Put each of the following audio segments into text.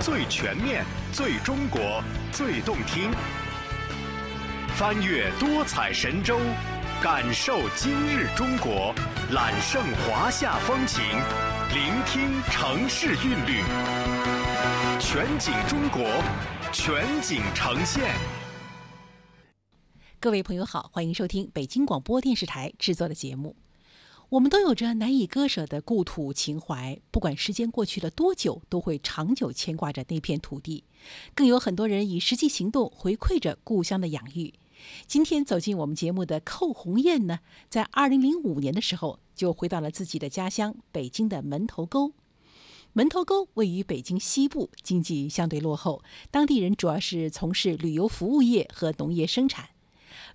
最全面、最中国、最动听。翻越多彩神州，感受今日中国，揽胜华夏风情，聆听城市韵律。全景中国，全景呈现。各位朋友好，欢迎收听北京广播电视台制作的节目。我们都有着难以割舍的故土情怀，不管时间过去了多久，都会长久牵挂着那片土地。更有很多人以实际行动回馈着故乡的养育。今天走进我们节目的寇红艳呢，在二零零五年的时候就回到了自己的家乡北京的门头沟。门头沟位于北京西部，经济相对落后，当地人主要是从事旅游服务业和农业生产。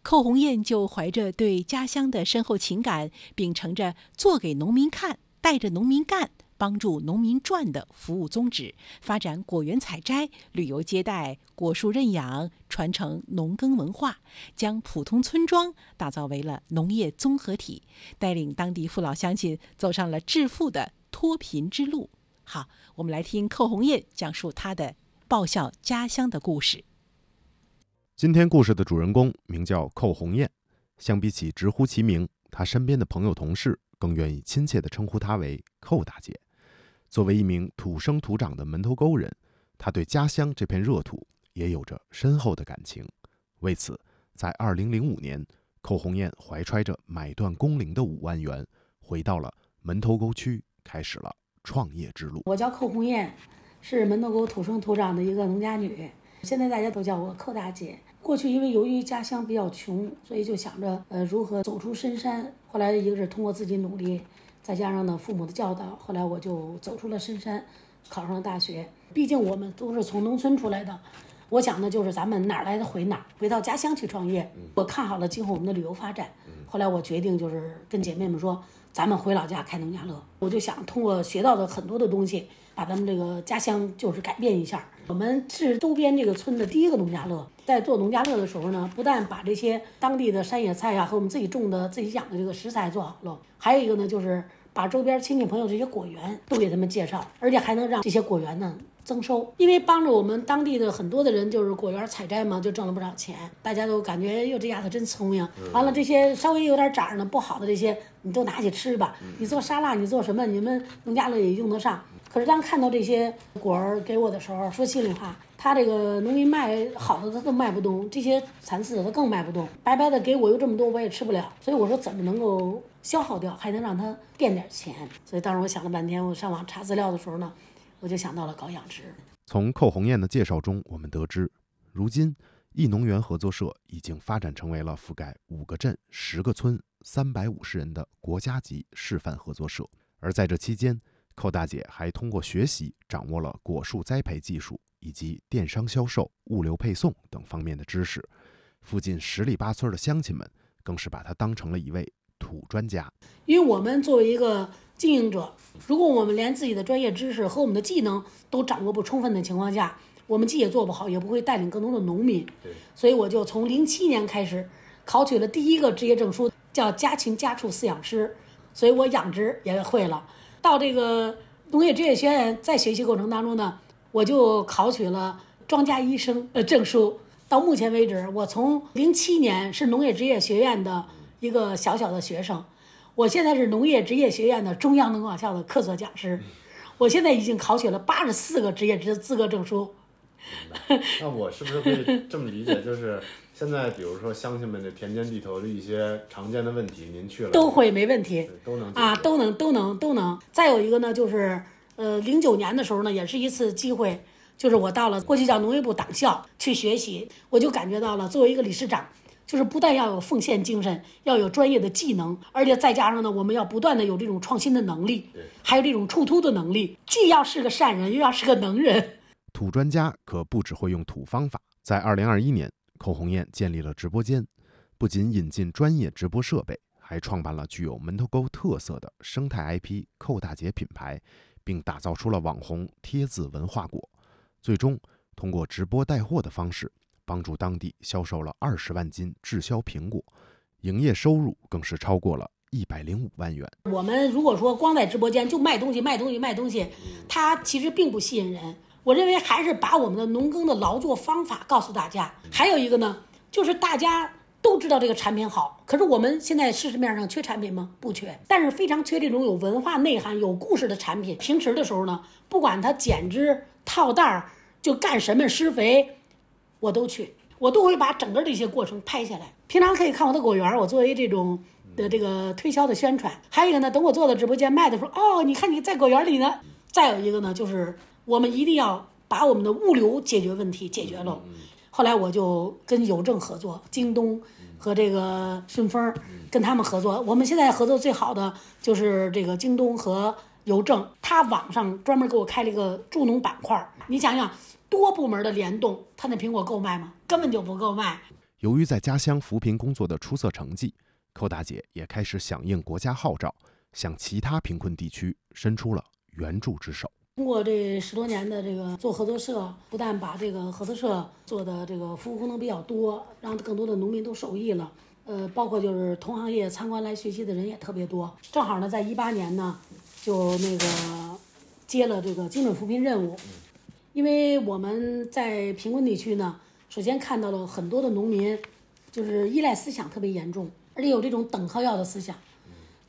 寇红艳就怀着对家乡的深厚情感，秉承着做给农民看、带着农民干、帮助农民赚的服务宗旨，发展果园采摘、旅游接待、果树认养，传承农耕文化，将普通村庄打造为了农业综合体，带领当地父老乡亲走上了致富的脱贫之路。好，我们来听寇红艳讲述她的报效家乡的故事。今天故事的主人公名叫寇红艳，相比起直呼其名，她身边的朋友同事更愿意亲切地称呼她为寇大姐。作为一名土生土长的门头沟人，她对家乡这片热土也有着深厚的感情。为此，在2005年，寇红艳怀揣着买断工龄的五万元，回到了门头沟区，开始了创业之路。我叫寇红艳，是门头沟土生土长的一个农家女。现在大家都叫我寇大姐。过去因为由于家乡比较穷，所以就想着呃如何走出深山。后来一个是通过自己努力，再加上呢父母的教导，后来我就走出了深山，考上了大学。毕竟我们都是从农村出来的，我想呢就是咱们哪儿来的回哪儿，回到家乡去创业。我看好了今后我们的旅游发展，后来我决定就是跟姐妹们说，咱们回老家开农家乐。我就想通过学到的很多的东西。把咱们这个家乡就是改变一下。我们是周边这个村的第一个农家乐，在做农家乐的时候呢，不但把这些当地的山野菜啊和我们自己种的、自己养的这个食材做好了，还有一个呢，就是把周边亲戚朋友这些果园都给他们介绍，而且还能让这些果园呢增收。因为帮着我们当地的很多的人就是果园采摘嘛，就挣了不少钱。大家都感觉哟，这丫头真聪明。完了，这些稍微有点长呢不好的这些，你都拿去吃吧。你做沙拉，你做什么，你们农家乐也用得上。可是当看到这些果儿给我的时候，说心里话，他这个农民卖好的他都卖不动，这些残次的他更卖不动，白白的给我又这么多，我也吃不了。所以我说怎么能够消耗掉，还能让它垫点钱？所以当时我想了半天，我上网查资料的时候呢，我就想到了搞养殖。从寇红艳的介绍中，我们得知，如今益农园合作社已经发展成为了覆盖五个镇、十个村、三百五十人的国家级示范合作社。而在这期间，寇大姐还通过学习，掌握了果树栽培技术以及电商销售、物流配送等方面的知识。附近十里八村的乡亲们更是把她当成了一位土专家。因为我们作为一个经营者，如果我们连自己的专业知识和我们的技能都掌握不充分的情况下，我们既也做不好，也不会带领更多的农民。所以我就从零七年开始考取了第一个职业证书，叫家禽家畜饲养师。所以我养殖也会了。到这个农业职业学院，在学习过程当中呢，我就考取了庄稼医生呃证书。到目前为止，我从零七年是农业职业学院的一个小小的学生，我现在是农业职业学院的中央农管校的客座讲师。我现在已经考取了八十四个职业资资格证书。那我是不是可以这么理解，就是？现在，比如说乡亲们的田间地头的一些常见的问题，您去了都会没问题，都能啊，都能都能都能。再有一个呢，就是呃，零九年的时候呢，也是一次机会，就是我到了过去叫农业部党校去学习，我就感觉到了，作为一个理事长，就是不但要有奉献精神，要有专业的技能，而且再加上呢，我们要不断的有这种创新的能力，还有这种出突的能力，既要是个善人，又要是个能人。土专家可不只会用土方法，在二零二一年。寇红艳建立了直播间，不仅引进专业直播设备，还创办了具有门头沟特色的生态 IP“ 寇大姐”品牌，并打造出了网红贴字文化果。最终通过直播带货的方式，帮助当地销售了二十万斤滞销苹果，营业收入更是超过了一百零五万元。我们如果说光在直播间就卖东西、卖东西、卖东西，它其实并不吸引人。我认为还是把我们的农耕的劳作方法告诉大家。还有一个呢，就是大家都知道这个产品好，可是我们现在市面上缺产品吗？不缺，但是非常缺这种有文化内涵、有故事的产品。平时的时候呢，不管它剪枝、套袋儿，就干什么施肥，我都去，我都会把整个这些过程拍下来。平常可以看我的果园，我作为这种的这个推销的宣传。还有一个呢，等我做到直播间卖的时候，哦，你看你在果园里呢。再有一个呢，就是我们一定要把我们的物流解决问题解决了。后来我就跟邮政合作，京东和这个顺丰跟他们合作。我们现在合作最好的就是这个京东和邮政，他网上专门给我开了一个助农板块。你想想，多部门的联动，他那苹果够卖吗？根本就不够卖。由于在家乡扶贫工作的出色成绩，寇大姐也开始响应国家号召，向其他贫困地区伸出了。援助之手。通过这十多年的这个做合作社，不但把这个合作社做的这个服务功能比较多，让更多的农民都受益了。呃，包括就是同行业参观来学习的人也特别多。正好呢，在一八年呢，就那个接了这个精准扶贫任务。因为我们在贫困地区呢，首先看到了很多的农民，就是依赖思想特别严重，而且有这种等靠要的思想。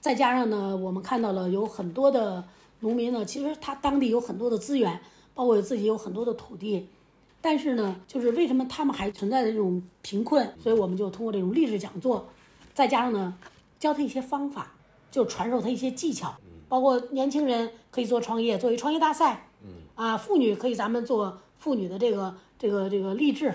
再加上呢，我们看到了有很多的。农民呢，其实他当地有很多的资源，包括自己有很多的土地，但是呢，就是为什么他们还存在的这种贫困？所以我们就通过这种励志讲座，再加上呢，教他一些方法，就传授他一些技巧，包括年轻人可以做创业，作为创业大赛，啊，妇女可以咱们做妇女的这个这个这个励志，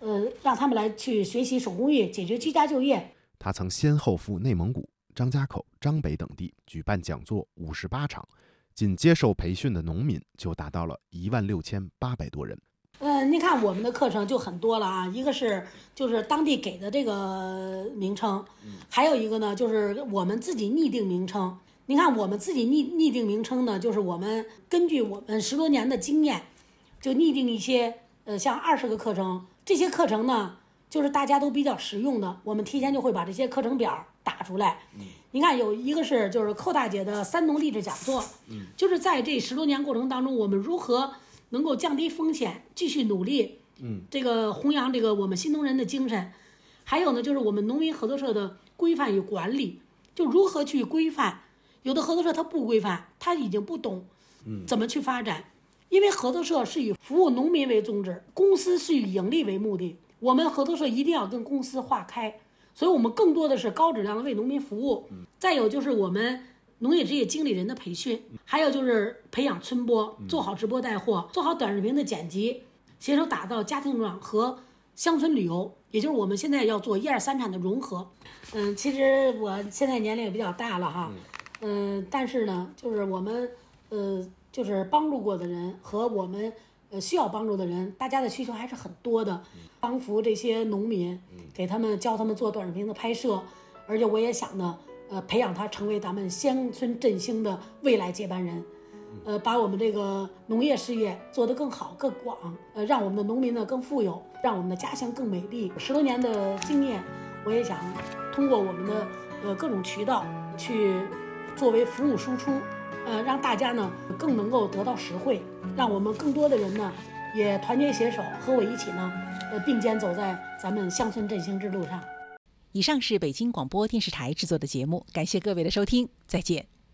呃，让他们来去学习手工艺，解决居家就业。他曾先后赴内蒙古、张家口、张北等地举办讲座五十八场。仅接受培训的农民就达到了一万六千八百多人。嗯，您看我们的课程就很多了啊，一个是就是当地给的这个名称，还有一个呢就是我们自己拟定名称。您看我们自己拟拟定名称呢，就是我们根据我们十多年的经验，就拟定一些呃像二十个课程，这些课程呢就是大家都比较实用的，我们提前就会把这些课程表打出来。嗯你看，有一个是就是寇大姐的三农励志讲座，嗯，就是在这十多年过程当中，我们如何能够降低风险，继续努力，嗯，这个弘扬这个我们新农人的精神，还有呢，就是我们农民合作社的规范与管理，就如何去规范，有的合作社它不规范，它已经不懂，嗯，怎么去发展，因为合作社是以服务农民为宗旨，公司是以盈利为目的，我们合作社一定要跟公司划开。所以，我们更多的是高质量的为农民服务。再有就是我们农业职业经理人的培训，还有就是培养村播，做好直播带货，做好短视频的剪辑，携手打造家庭农场和乡村旅游。也就是我们现在要做一二三产的融合。嗯，其实我现在年龄也比较大了哈，嗯，但是呢，就是我们呃，就是帮助过的人和我们。呃，需要帮助的人，大家的需求还是很多的。帮扶这些农民，给他们教他们做短视频的拍摄，而且我也想呢，呃，培养他成为咱们乡村振兴的未来接班人。呃，把我们这个农业事业做得更好、更广，呃，让我们的农民呢更富有，让我们的家乡更美丽。十多年的经验，我也想通过我们的呃各种渠道去作为服务输出。呃，让大家呢更能够得到实惠，让我们更多的人呢也团结携手，和我一起呢，呃，并肩走在咱们乡村振兴之路上。以上是北京广播电视台制作的节目，感谢各位的收听，再见。